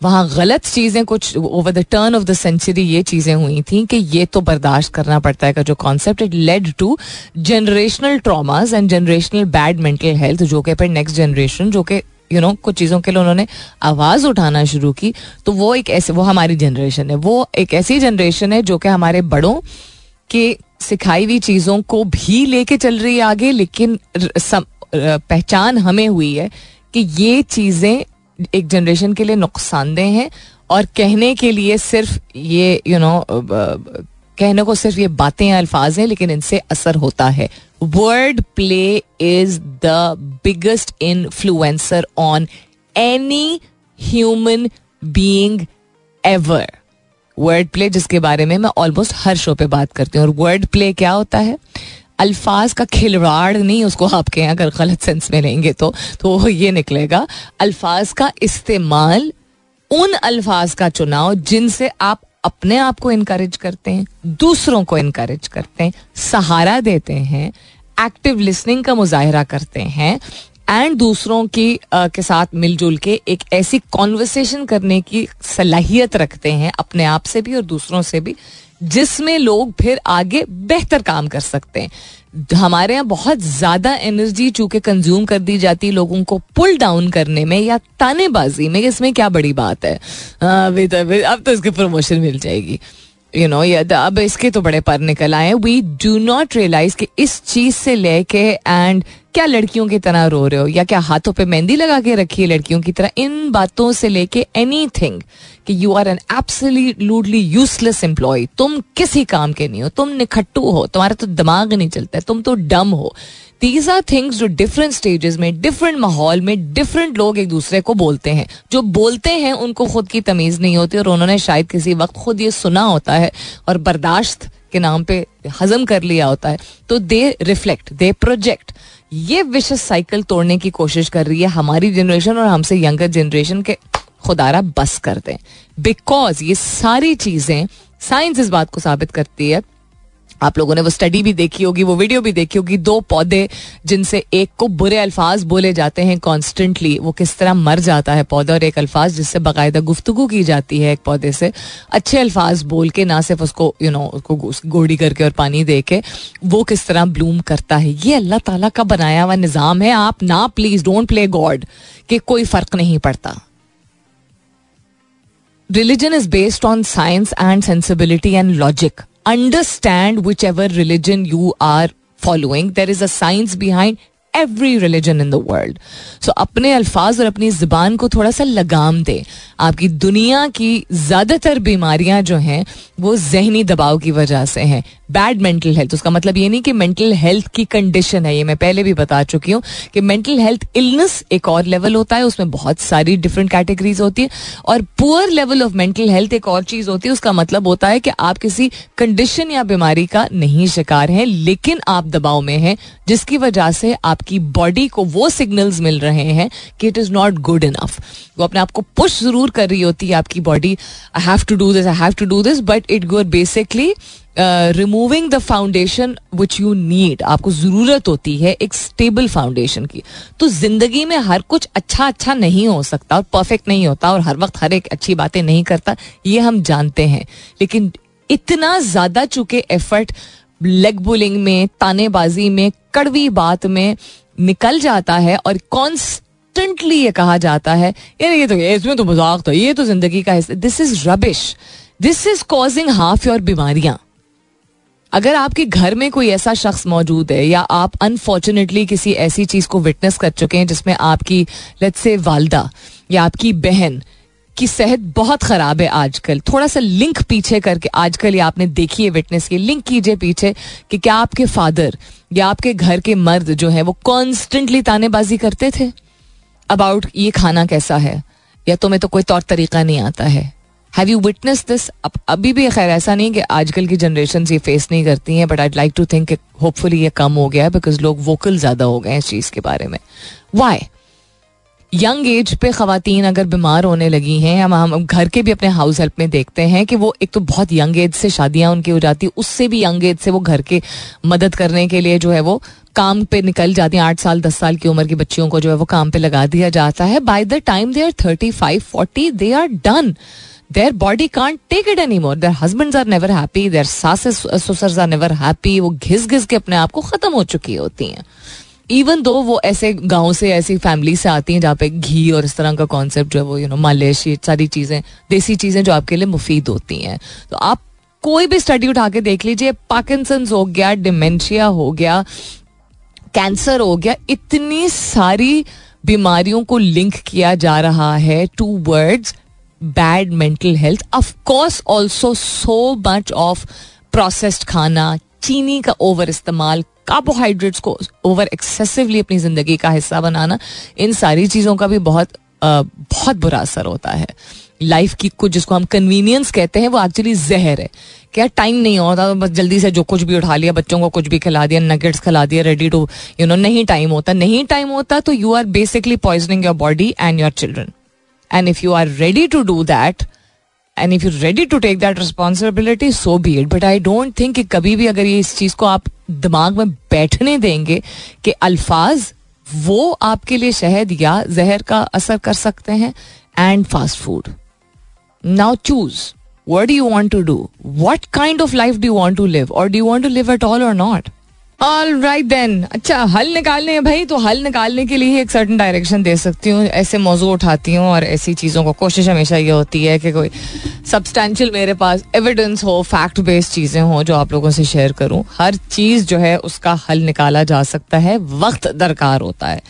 वहाँ गलत चीज़ें कुछ over the turn of the century ये चीज़ें हुई थी कि ये तो बर्दाश्त करना पड़ता है का जो concept it led to generational traumas and generational bad mental health जो कि फिर नेक्स्ट जनरेशन जो कि यू नो कुछ चीज़ों के लिए उन्होंने आवाज़ उठाना शुरू की। तो वो एक ऐसे, वो हमारी जनरेशन है। वो एक ऐसी जनरेशन है जो कि हमारे बड़ों के सिखाई हुई चीज़ों को भी लेके चल रही है आगे, लेकिन पहचान हमें हुई है कि ये चीज़ें एक जनरेशन के लिए नुकसानदेह हैं और कहने के लिए सिर्फ़ ये यू you नो know, कहने को सिर्फ़ ये बातें अल्फाज हैं लेकिन इनसे असर होता है। Wordplay is the biggest influencer on any human being ever wordplay जिसके बारे में मैं ऑलमोस्ट हर शो पे बात करती हूँ। और वर्ड प्ले क्या होता है? अल्फाज का खिलवाड़ नहीं उसको आप कहें अगर गलत सेंस में लेंगे तो तो ये निकलेगा। अल्फाज का इस्तेमाल उन अल्फाज का चुनाव जिनसे आप अपने आप को इनकरेज करते हैं दूसरों को इनकरेज करते हैं सहारा देते हैं एक्टिव लिसनिंग का मुजाहरा करते हैं एंड दूसरों की आ, के साथ मिलजुल के एक ऐसी कॉन्वर्सेशन करने की सलाहियत रखते हैं अपने आप से भी और दूसरों से भी जिसमें लोग फिर आगे बेहतर काम कर सकते हैं। हमारे यहाँ बहुत ज़्यादा एनर्जी चूँकि कंज्यूम कर दी जाती है लोगों को पुल डाउन करने में या तानेबाजी में इसमें क्या बड़ी बात है? हाँ, तो, अब तो इसकी प्रमोशन मिल जाएगी। यू नो ये अब इसके तो बड़े पर निकल आए वी डू नॉट रियलाइज़ कि इस चीज़ से लेके एंड क्या लड़कियों की तरह रो रहे हो? या क्या हाथों पे मेहंदी लगा के रखी है लड़कियों की तरह? इन बातों से लेके anything you are an absolutely useless employ तुम किसी काम के नहीं हो, तुम निखट्टू हो, तुम्हारा तो दिमाग नहीं चलता है, तुम तो डम हो। दीज आर थिंग्स जो डिफरेंट स्टेजेस में डिफरेंट माहौल में डिफरेंट लोग एक दूसरे को बोलते हैं। जो बोलते हैं, उनको खुद की तमीज नहीं होती और उन्होंने शायद किसी वक्त खुद ये सुना होता है और बर्दाश्त के नाम पे हजम कर लिया होता है। तो दे रिफ्लेक्ट दे प्रोजेक्ट ये विशेष साइकिल तोड़ने की कोशिश कर रही है हमारी जनरेशन और हमसे यंगर जनरेशन के खुदारा बस कर दें। बिकॉज़ ये सारी चीज़ें साइंस इस बात को साबित करती है आप लोगों ने वो स्टडी भी देखी होगी, वो वीडियो भी देखी होगी, दो पौधे जिनसे एक को बुरे अल्फाज बोले जाते हैं कॉन्स्टेंटली वो किस तरह मर जाता है पौधा और एक अल्फाज जिससे बाकायदा गुफ्तगु की जाती है एक पौधे से, अच्छे अल्फाज बोल के ना सिर्फ़ उसको यू नो उसको गोड़ी करके और पानी दे के, वो किस तरह ब्लूम करता है। ये अल्लाह ताला का बनाया हुआ निज़ाम है, आप ना प्लीज़ डोंट प्ले गॉड कि कोई फ़र्क नहीं पड़ता। Religion is based on science and sensibility and logic understand whichever religion you are following. There is a science behind every religion in the world so अपने अल्फाज और अपनी ज़बान को थोड़ा सा लगाम दे। आपकी दुनिया की ज़्यादातर बीमारियाँ जो हैं, वो जहनी दबाव की वजह से हैं। बैड मेंटल हेल्थ उसका मतलब ये नहीं कि मेंटल हेल्थ की कंडीशन है, ये मैं पहले भी बता चुकी हूँ कि मेंटल हेल्थ इलनेस एक और लेवल होता है, उसमें बहुत सारी डिफरेंट कैटेगरीज होती है। और poor level of mental health एक और चीज़ होती है, उसका मतलब होता है कि आप किसी कंडीशन या बीमारी का नहीं शिकार हैं, लेकिन आप दबाव में हैं, जिसकी वजह से आपकी बॉडी को वो सिग्नल्स मिल रहे हैं कि it is not good enough वो अपने आप को पुश ज़रूर कर रही होती है आपकी body I have to do this I have to do this but it gore basically removing the foundation which you need आपको ज़रूरत होती है एक स्टेबल फाउंडेशन की। तो ज़िंदगी में हर कुछ अच्छा अच्छा नहीं हो सकता और परफेक्ट नहीं होता और हर वक्त हर एक अच्छी बातें नहीं करता, ये हम जानते हैं। लेकिन इतना ज़्यादा चुके एफर्ट लेग बुलिंग में, तानेबाजी में, कड़वी बात में निकल जाता है और कॉन्स्टेंटली ये कहा जाता है यार ये तो इसमें तो मज़ाक था ये तो ज़िंदगी का हिस्सा this is rubbish this is causing half your बीमारियाँ. अगर आपके घर में कोई ऐसा शख्स मौजूद है, या आप अनफॉर्चुनेटली किसी ऐसी चीज़ को विटनेस कर चुके हैं जिसमें आपकी लेट्स से वालदा, या आपकी बहन की सेहत बहुत खराब है आजकल। थोड़ा सा लिंक पीछे करके, आजकल ये आपने देखी है विटनेस की लिंक कीजिए पीछे कि क्या आपके फादर या आपके घर के मर्द जो है, वो कॉन्स्टेंटली तानेबाजी करते थे? अबाउट ये खाना कैसा है? या तुम्हें तो कोई तौर तरीका नहीं आता है? हैव यू विटनेस दिस अब, अभी भी खैर ऐसा नहीं कि आजकल की जनरेशन ये फेस नहीं करती हैं but I like to think hopefully ये कम हो गया है बिकॉज़ लोग वोकल ज़्यादा हो गए हैं इस चीज़ के बारे में। वाई यंग एज पे खातन अगर बीमार होने लगी हैं, हम हम घर के भी अपने हाउस हेल्प में देखते हैं कि वो एक तो बहुत यंग एज से शादियाँ उनकी हो जाती, उससे भी यंग एज से वो घर के मदद करने के लिए जो है वो काम पे निकल जाती हैं। आठ साल, दस साल की उम्र की बच्चियों को जो है वो काम पे लगा दिया जाता है। By the time they are thirty five forty they are done their body can't take it any more their husband are never happy their sauces ससुर आर नेवर हैप्पी वो घिस घिस के अपने आप को खत्म हो चुकी होती हैं। इवन दो वो ऐसे गाँव से, ऐसी फैमिली से आती हैं जहाँ पे घी और इस तरह का कॉन्सेप्ट जो है वो यू नो मालिश सारी चीज़ें, देसी चीज़ें जो आपके लिए मुफीद होती हैं। तो आप कोई भी स्टडी उठा के देख लीजिए पार्किसन हो गया डिमेंशिया हो गया कैंसर हो गया, इतनी सारी बीमारियों को लिंक किया जा रहा है towards bad mental health of course also so much of processed खाना, चीनी का ओवर इस्तेमाल कार्बोहाइड्रेट्स को ओवर एक्सेसिवली अपनी ज़िंदगी का हिस्सा बनाना इन सारी चीज़ों का भी बहुत आ, बहुत बुरा असर होता है। लाइफ की कुछ जिसको हम कन्वीनियंस कहते हैं वो एक्चुअली जहर है। क्या टाइम नहीं होता बस जल्दी से जो कुछ भी उठा लिया बच्चों को कुछ भी खिला दिया नगेट्स खिला दिया रेडी टू यू नो नहीं टाइम होता। नहीं टाइम होता तो you are basically poisoning your body and your children and if you are ready to do that and if you ready to take that responsibility so be it but I don't think कि कभी भी अगर ये इस चीज़ को आप दिमाग में बैठने देंगे कि अल्फाज वो आपके लिए शहद या जहर का असर कर सकते हैं and fast food now choose what do you want to do what kind of life do want to live or do want to live at all or not all right then अच्छा हल निकालने हैं भाई तो हल निकालने के लिए ही एक सर्टन डायरेक्शन दे सकती हूँ। ऐसे मौजू उठाती हूँ और ऐसी चीज़ों को, कोशिश हमेशा ये होती है कि कोई सब्सटैंशियल मेरे पास एविडेंस हो फैक्ट बेस्ड चीज़ें हों जो आप लोगों से शेयर करूँ। हर चीज़ जो है, उसका हल निकाला जा सकता है। वक्त दरकार होता है।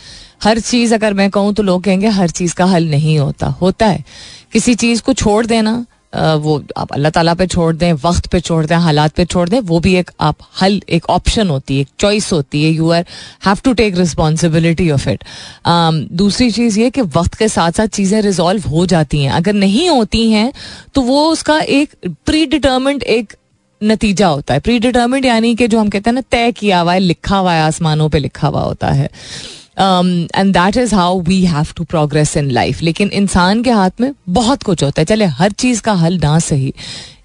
हर चीज़ अगर मैं कहूँ तो लोग कहेंगे, हर चीज़ का हल नहीं होता। होता है। किसी चीज़ को छोड़ देना वो आप अल्लाह ताला पे छोड़ दें, वक्त पे छोड़ दें, हालात पे छोड़ दें, वो भी एक आप हल, एक ऑप्शन होती है, एक चॉइस होती है you are have to take responsibility of it दूसरी चीज़ ये कि वक्त के साथ साथ चीज़ें रिजॉल्व हो जाती हैं। अगर नहीं होती हैं तो वो उसका एक प्री डिटर्मेंट एक नतीजा होता है। प्री डिटर्मेंट यानी कि जो हम कहते हैं ना, तय किया हुआ है, लिखा हुआ है, आसमानों पर लिखा हुआ होता है। And that is how we have to progress in life लेकिन इंसान के हाथ में बहुत कुछ होता है चले हर चीज़ का हल ना सही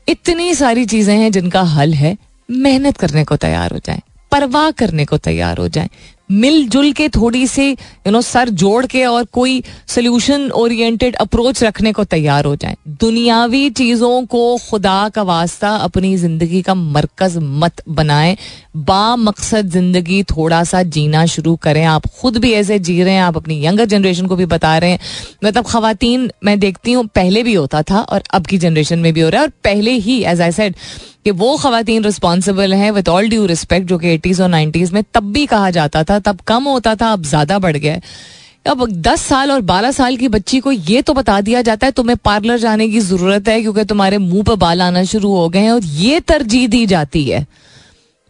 इतनी सारी चीज़ें हैं जिनका हल है मेहनत करने को तैयार हो जाए परवाह करने को तैयार हो जाए मिलजुल के थोड़ी सी यू नो सर जोड़ के और कोई सोल्यूशन ओरिएंटेड अप्रोच रखने को तैयार हो जाए। दुनियावी चीज़ों को खुदा का वास्ता अपनी ज़िंदगी का मरकज मत बनाए। बा मकसद ज़िंदगी थोड़ा सा जीना शुरू करें। आप खुद भी ऐसे जी रहे हैं, आप अपनी यंगर जनरेशन को भी बता रहे हैं। मतलब खातन मैं देखती हूँ, पहले भी होता था और अब की जनरेशन में भी हो रहा है। और पहले ही एज आई सेड कि वो खातन रिस्पॉन्सिबल हैं विद ऑल ड्यू रिस्पेक्ट जो कि एटीज़ और नाइन्टीज़ में तब भी कहा जाता था तब कम होता था, अब ज़्यादा बढ़ गया अब दस साल और बारह साल की बच्ची को ये तो बता दिया जाता है, तुम्हें पार्लर जाने की ज़रूरत है, क्योंकि तुम्हारे मुँह पर बाल आना शुरू हो गए हैं और ये तरजीह दी जाती है।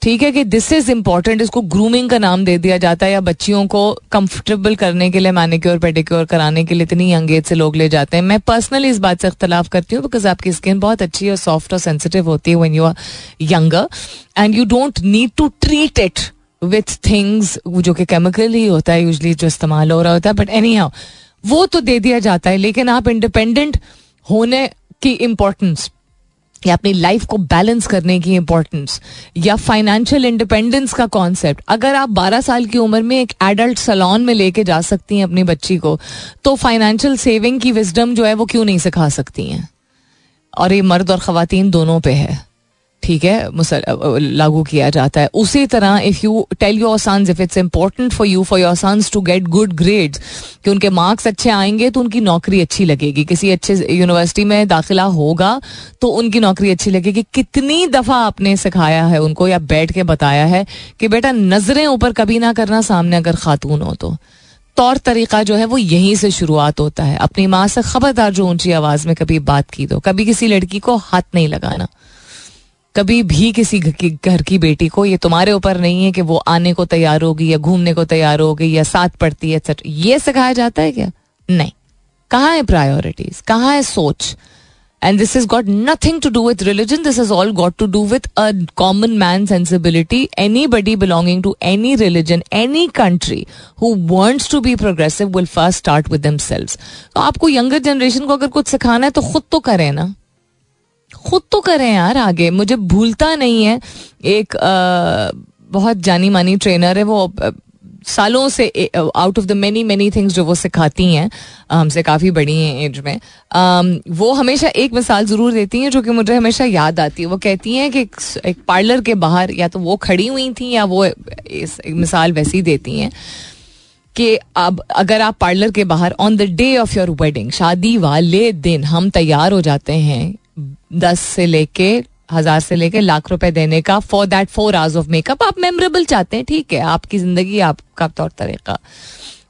ठीक है कि दिस इज़ इम्पोर्टेंट इसको ग्रूमिंग का नाम दे दिया जाता है, या बच्चियों को कंफर्टेबल करने के लिए मैनिक्योर पेडिक्योर कराने के लिए इतनी यंग एज से लोग ले जाते हैं। मैं पर्सनली इस बात से अख्तलाफ करती हूँ बिकॉज़ आपकी स्किन बहुत अच्छी और सॉफ्ट और सेंसिटिव होती है when you are younger and you don't need to treat it with things जो कि केमिकल ही होता है यूजली जो इस्तेमाल हो रहा होता है बट एनी हाउ वो तो दे दिया जाता है, लेकिन आप इंडिपेंडेंट होने की इम्पोर्टेंस या अपनी लाइफ को बैलेंस करने की इम्पोर्टेंस या फाइनेंशियल इंडिपेंडेंस का कॉन्सेप्ट अगर आप 12 साल की उम्र में एक एडल्ट सलोन में लेके जा सकती हैं अपनी बच्ची को तो फाइनेंशियल सेविंग की विजडम जो है, वो क्यों नहीं सिखा सकती हैं? और ये मर्द और खातन दोनों पे है। ठीक है लागू किया जाता है। उसी तरह if you tell your sons if it's important for you for your sons to get good grades कि उनके मार्क्स अच्छे आएँगे तो उनकी नौकरी अच्छी लगेगी। किसी अच्छे यूनिवर्सिटी में दाखिला होगा तो उनकी नौकरी अच्छी लगेगी। कितनी दफ़ा आपने सिखाया है उनको, या बैठ के बताया है, कि बेटा, नज़रें ऊपर कभी ना करना, सामने अगर खातून हो तो। तौर तरीका जो है, वो यहीं से शुरुआत होता है। अपनी माँ से खबरदार जो ऊँची आवाज़ में कभी बात की दो। कभी किसी लड़की को हाथ नहीं लगाना। कभी भी किसी घर की बेटी को, ये तुम्हारे ऊपर नहीं है कि वो आने को तैयार होगी या घूमने को तैयार होगी या साथ पढ़ती है एक्सेट्रा ये सिखाया जाता है क्या? नहीं। कहाँ है प्रायोरिटीज कहाँ है सोच? And this is got nothing to do with religion this is all got to do with a common man sensibility anybody belonging to any religion any country who wants to be progressive will first start with them तो आपको यंगर जनरेशन को अगर कुछ सिखाना है तो खुद तो करें ना। खुद तो करें यार आगे। मुझे भूलता नहीं है। एक बहुत जानी मानी ट्रेनर है वो सालों से out of the many many things जो वो सिखाती हैं, हमसे काफ़ी बड़ी हैं एज में। वो हमेशा एक मिसाल ज़रूर देती हैं जो कि मुझे हमेशा याद आती है। वो कहती हैं कि एक पार्लर के बाहर या तो वो खड़ी हुई थी या वो इस मिसाल वैसी देती हैं कि अब अगर आप पार्लर के बाहर on the day of your wedding शादी वाले दिन हम तैयार हो जाते हैं। दस से लेके, हज़ार से लेके लाख रुपए देने का for that four hours of makeup आप मेमोरेबल चाहते हैं, ठीक है, आपकी ज़िंदगी, आपका तौर तरीका।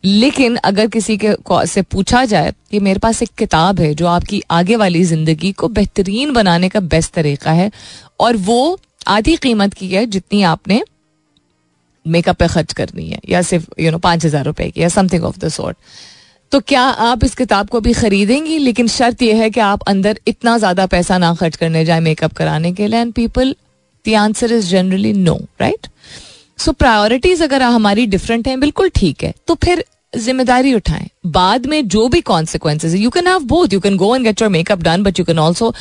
लेकिन अगर किसी के से पूछा जाए कि मेरे पास एक किताब है जो आपकी आगे वाली ज़िंदगी को बेहतरीन बनाने का बेस्ट तरीका है, और वो आधी कीमत की है जितनी आपने मेकअप पे खर्च करनी है, या सिर्फ़ यू नो पाँच हज़ार रुपए की, या समथिंग ऑफ़ द सॉर्ट तो क्या आप इस किताब को भी खरीदेंगी? लेकिन शर्त यह है कि आप अंदर इतना ज़्यादा पैसा ना खर्च करने जाए मेकअप कराने के लिए। And people the answer is generally no right so priorities अगर हमारी डिफरेंट हैं, बिल्कुल ठीक है। तो फिर ज़िम्मेदारी उठाएँ। बाद में जो भी consequences you can have both you can go and get your makeup done but you can also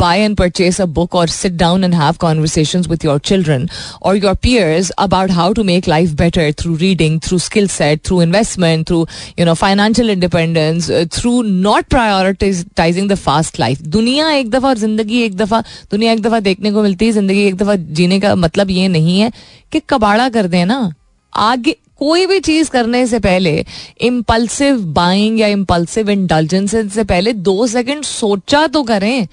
buy and purchase a book और sit down and have conversation with your children और your peers about how to make life better through reading through skill set through investment through you know financial independence through not prioritising the fast life दुनिया एक दफ़ा और ज़िंदगी एक दफ़ा, दुनिया एक दफ़ा देखने को मिलती है, ज़िंदगी एक दफ़ा जीने का मतलब ये नहीं है कि कबाड़ा कर देना आगे कोई भी चीज़ करने से पहले इम्पल्सिव बाइंग या इम्पल्सिव इंटेलिजेंस से पहले दो सेकंड सोचा तो करें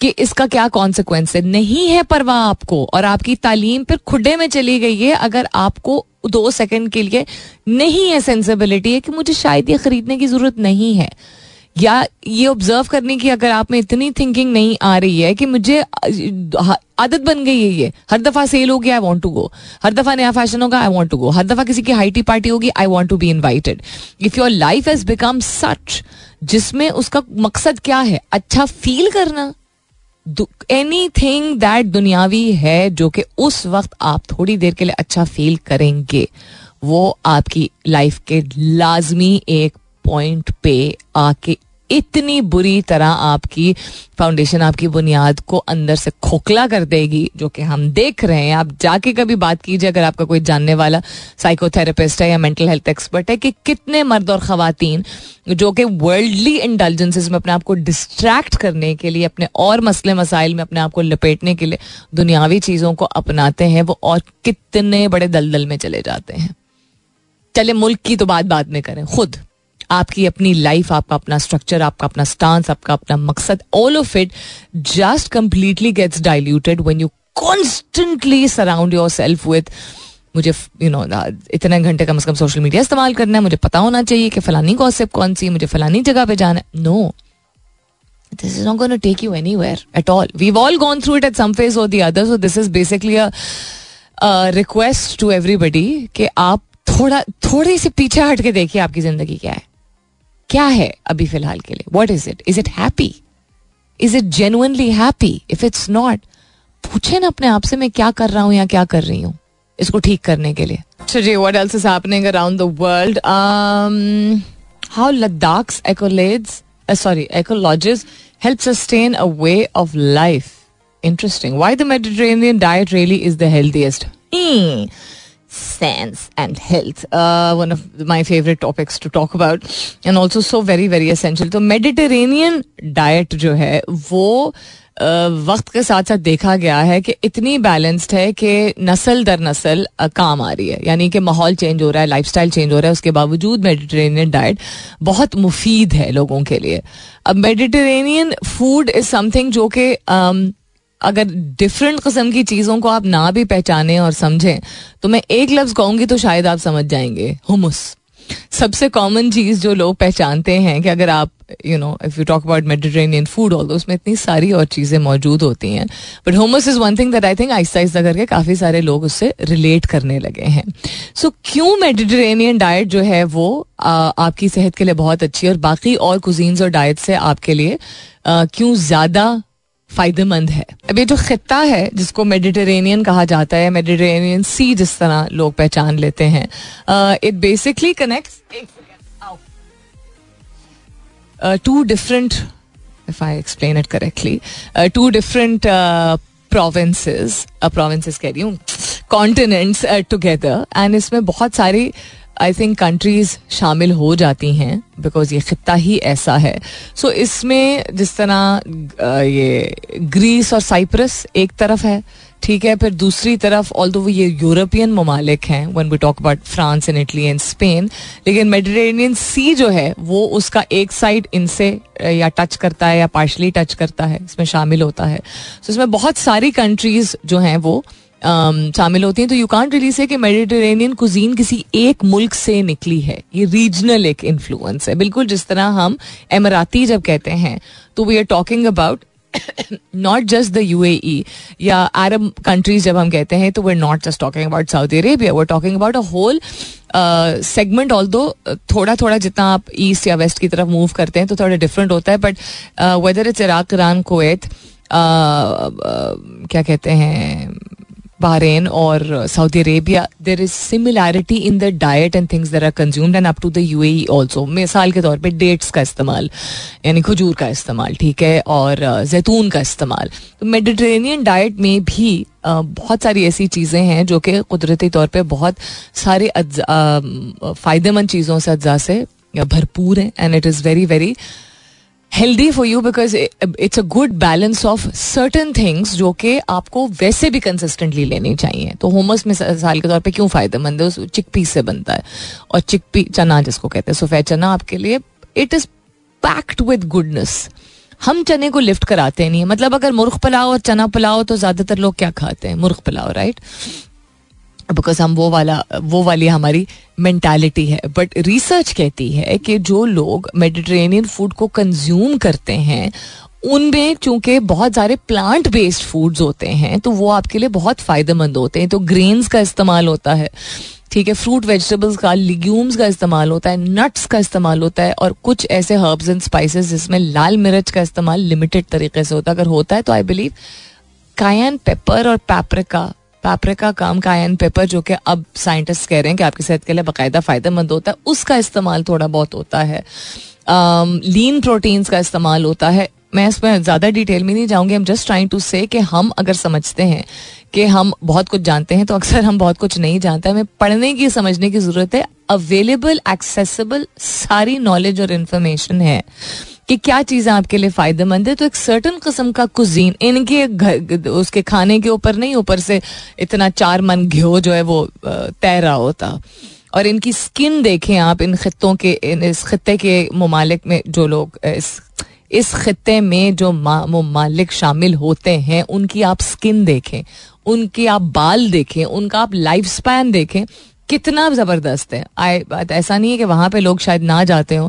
कि इसका क्या कॉन्सिक्वेंस है। नहीं है परवाह आपको और आपकी तालीम फिर खुडे में चली गई है, अगर आपको दो सेकंड के लिए नहीं है सेंसिबिलिटी है कि मुझे शायद ये खरीदने की ज़रूरत नहीं है। या ये ऑब्ज़र्व करने की अगर आप में इतनी थिंकिंग नहीं आ रही है कि मुझे आदत बन गई है ये। हर दफ़ा सेल हो गया आई वॉन्ट टू गो हर दफ़ा नया फ़ैशन होगा आई वॉन्ट टू गो हर दफ़ा किसी की हाईटी पार्टी होगी I want to be invited if your life has become such जिसमें उसका मकसद क्या है? अच्छा फील करना। एनी थिंग दैट दुनियावी है जो कि उस वक्त आप थोड़ी देर के लिए अच्छा फील करेंगे, वो आपकी लाइफ के लाजमी एक पॉइंट पे आके इतनी बुरी तरह आपकी फाउंडेशन आपकी बुनियाद को अंदर से खोखला कर देगी, जो कि हम देख रहे हैं। आप जाके कभी बात कीजिए, अगर आपका कोई जानने वाला साइकोथेरेपिस्ट है या मेंटल हेल्थ एक्सपर्ट है, कि कितने मर्द और खातन जो कि वर्ल्डली इंटेलिजेंसेस में अपने आप को डिस्ट्रैक्ट करने के लिए, अपने और मसले मसाइल में अपने आप को लपेटने के लिए दुनियावी चीज़ों को अपनाते हैं, वो और कितने बड़े दलदल में चले जाते हैं। चले मुल्क की तो बात बाद में करें, खुद। आपकी अपनी लाइफ आपका अपना स्ट्रक्चर आपका अपना स्टांस आपका अपना मकसद all of it just completely gets diluted when you constantly surround yourself with मुझे यू नो इतने घंटे कम से कम सोशल मीडिया इस्तेमाल करना है, मुझे पता होना चाहिए कि फलानी गॉसिप कौन सी मुझे फलानी जगह पे जाना है no this is not going to take you anywhere at all. We've all gone through it at some phase or the other. So this is basically कि आप थोड़ा, थोड़ी सी पीछे हट के देखिए आपकी ज़िंदगी क्या है क्या है अभी फ़िलहाल के लिए? What is it is it happy is it genuinely happy if it's not पूछे ना अपने आप से मैं क्या कर रहा हूँ या क्या कर रही हूँ इसको ठीक करने के लिए। अच्छा जी what else is happening around the world how Ladakh's accolades sorry ecologist help sustain a way of life interesting why the mediterranean diet really is the hmm. And health. Uh, one of my favorite topics to talk about and also so very very essential. तो मेडिटेरेनियन डाइट जो है वो वक्त के साथ साथ देखा गया है कि इतनी बैलेंस्ड है कि नस्ल दर नस्ल काम आ रही है यानी कि माहौल चेंज हो रहा है लाइफस्टाइल चेंज हो रहा है उसके बावजूद मेडिटेरेनियन डाइट बहुत मुफीद है लोगों के लिए अब मेडिटेरेनियन फ़ूड इज़ समथिंग जो कि अगर डिफरेंट कस्म की चीज़ों को आप ना भी पहचाने और समझें तो मैं एक लफ्ज़ कहूँगी तो शायद आप समझ जाएँगे हुमस सबसे कॉमन चीज़ जो लोग पहचानते हैं कि अगर आप you know if you talk about Mediterranean food all उसमें इतनी सारी और चीज़ें मौजूद होती हैं but hummus is one thing that I think आहिस्ता आहिस्ता करके काफ़ी सारे लोग उससे रिलेट करने लगे हैं. सो so, क्यों मेडिटेरेनियन डाइट जो है वो आ, आपकी सेहत के लिए बहुत अच्छी है और बाकी और कुजीन्स और डाइट से आपके लिए क्यों ज़्यादा फ़ायदेमंद है। अब ये जो खत्ता है, जिसको मेडिटेरेनियन कहा जाता है, मेडिटेरेनियन सी जिस तरह लोग पहचान लेते हैं it basically connect to different if I explain it correctly to different provinces provinces कह रही हूँ कॉन्टिनेंट्स टुगेदर एंड इसमें बहुत सारी आई थिंक कंट्रीज़ शामिल हो जाती हैं बिकॉज़ ये खत्ता ही ऐसा है। सो so, इसमें जिस तरह ये ग्रीस और साइप्रस एक तरफ़ है ठीक है फिर दूसरी तरफ़ ऑल दो वो ये यूरोपियन ममालिक हैं when we talk about France and Italy and Spain लेकिन मेडिटेरेनियन सी जो है वो उसका एक साइड इनसे या टच करता है या पार्शली टच करता है इसमें शामिल होता है। सो so, इसमें बहुत सारी कंट्रीज़ जो हैं वो शामिल होती हैं तो यू कांट रियली से कि मेडिटेरेनियन कुजीन किसी एक मुल्क से निकली है। ये रीजनल एक इन्फ्लुएंस है। बिल्कुल जिस तरह हम एमराती जब कहते हैं तो we are talking about not just the U या अरब कंट्रीज़ जब हम कहते हैं तो we not just talking about Saudi Arabia we're talking about a whole segment although थोड़ा थोड़ा जितना आप ईस्ट या वेस्ट की तरफ़ मूव करते हैं तो थोड़ा डिफरेंट होता है but whether it's Iraq Iran Kuwait क्या कहते हैं Or uh, Saudi Arabia, there is similarity in the diet and things that are consumed and up to the UAE also. मिसाल के तौर पे डेट्स का इस्तेमाल यानी खजूर का इस्तेमाल ठीक है और जैतून का इस्तेमाल तो मेडिटेरेनियन डाइट में भी बहुत सारी ऐसी चीज़ें हैं जो कि कुदरती तौर पे बहुत सारे फ़ायदेमंद चीज़ों से अज्जा से भरपूर हैं and it is very very healthy for you because it's a good balance of certain things जो कि आपको वैसे भी कंसिस्टेंटली लेनी चाहिए। तो होमस मिसाल के तौर पे क्यों फ़ायदेमंद है? उस चिक पी से बनता है। और चिक पी चना जिसको कहते हैं, सफ़ेद चना आपके लिए it is packed with goodness हम चने को लिफ्ट कराते नहीं है। मतलब अगर मुर्ख पुलाव और चना पुलाव तो ज़्यादातर लोग क्या खाते हैं? मुर्ख पुलाव राइट बिकॉज़ हम वो वाला, वो वाली हमारी मेंटालिटी है। बट रिसर्च कहती है कि जो लोग मेडिटेरेनियन फ़ूड को कंज्यूम करते हैं, उनमें चूँकि बहुत सारे प्लांट बेस्ड फूड्स होते हैं तो वो आपके लिए बहुत फ़ायदेमंद होते हैं। तो ग्रेन्स का इस्तेमाल होता है, ठीक है? फ्रूट वेजिटेबल्स का लिग्यूम्स का इस्तेमाल होता है नट्स का इस्तेमाल होता है, और कुछ ऐसे हर्ब्स एंड स्पाइसेस जिसमें लाल मिर्च का इस्तेमाल लिमिटेड तरीके से होता है। अगर होता है तो आई बिलीव कायन पेपर और पैपरिका पैपरिका काम कायन पेपर जो कि अब साइंटिस्ट कह रहे हैं कि आपकी सेहत के लिए बाकायदा फ़ायदेमंद होता है, उसका इस्तेमाल थोड़ा बहुत होता है। लीन प्रोटीन्स का इस्तेमाल होता है। मैं इसमें ज़्यादा डिटेल में नहीं जाऊँगी हम जस्ट ट्राइंग टू से कि हम अगर समझते हैं कि हम बहुत कुछ जानते हैं तो अक्सर हम बहुत कुछ नहीं जानते। हमें पढ़ने की, समझने की ज़रूरत है। अवेलेबल एक्सेसिबल सारी नॉलेज और इन्फॉर्मेशन है। कि क्या चीज़ें आपके लिए फ़ायदेमंद है? तो एक सर्टन किस्म का कुजीन इनके उसके खाने के ऊपर नहीं, ऊपर से इतना चार मन घ्यो जो है वो तैर रहा होता। और इनकी स्किन देखें आप, इन खत्ों के, इन, इस खत्ते के ममालिक में जो लोग, इस इस खत्ते में जो ममालिक शामिल होते हैं, उनकी आप स्किन देखें, उनके आप बाल देखें, उनका आप लाइफ स्पैन देखें कितना ज़बरदस्त है। आई ऐसा नहीं है कि वहाँ पे लोग शायद ना जाते हों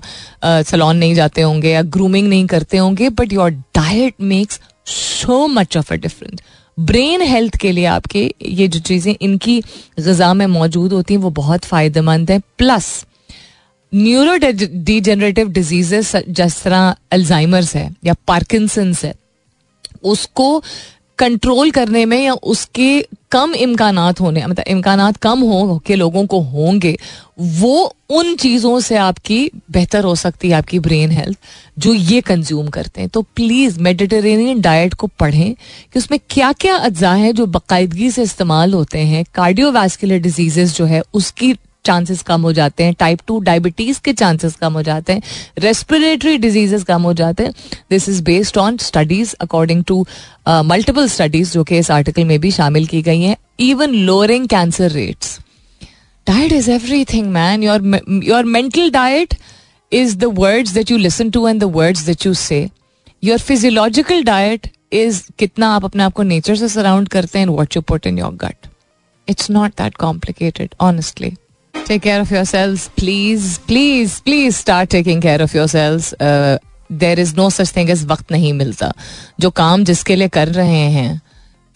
सलोन नहीं जाते होंगे या ग्रूमिंग नहीं करते होंगे but your diet makes so much of a difference brain health के लिए आपके ये जो चीज़ें, इनकी गज़ा में मौजूद होती हैं, वो बहुत फ़ायदेमंद है। प्लस न्यूरो डिजेनरेटिव डिजीजेस जिस तरह अल्जाइमर्स है या पार्किसंस है, उसको कंट्रोल करने में या उसके कम इम्कान होने मतलब इम्कान कम हो के लोगों को होंगे, वो उन चीज़ों से आपकी बेहतर हो सकती है, आपकी ब्रेन हेल्थ, जो ये कंज्यूम करते हैं। तो प्लीज़ मेडिटेरेनियन डाइट को पढ़ें कि उसमें क्या क्या अज्जा हैं जो बाकायदगी से इस्तेमाल होते हैं। कार्डियोवास्कुलर डिजीजेस जो है, उसकी चांसेस कम हो जाते हैं। टाइप टू डायबिटीज़ के चांसेस कम हो जाते हैं। रेस्पिरेटरी डिजीजेस कम हो जाते हैं। This is based on studies according to multiple studies जो कि इस आर्टिकल में भी शामिल की गई हैं even lowering cancer rates diet is everything man your your mental diet is the words that you listen to and the words that you say your physiological diet is कितना आप अपने आप को नेचर से सराउंड करते हैं what you put in your gut it's not that complicated honestly take care of yourselves please please please start taking care of yourselves there is no such thing is वक्त नहीं मिलता। जो काम जिसके लिए कर रहे हैं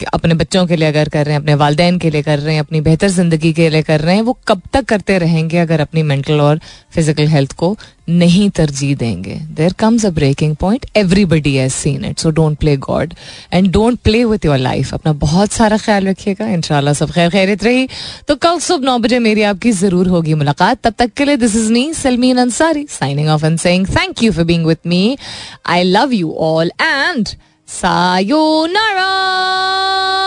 अपने बच्चों के लिए अगर कर रहे हैं, अपने वालदेन के लिए कर रहे हैं, अपनी बेहतर ज़िंदगी के लिए कर रहे हैं, वो कब तक करते रहेंगे अगर अपनी मेंटल और फ़िज़िकल हेल्थ को नहीं तरजीह देंगे? There comes a breaking point everybody has seen it so don't play God and don't play with your life अपना बहुत सारा ख्याल रखिएगा। इनशाला सब खैर खैरित रही। तो कल सुबह नौ बजे मेरी आपकी ज़रूर होगी मुलाकात। तब तक के लिए this is me Salmeen Ansari signing off and saying thank you for being with me I love you all and さようなら。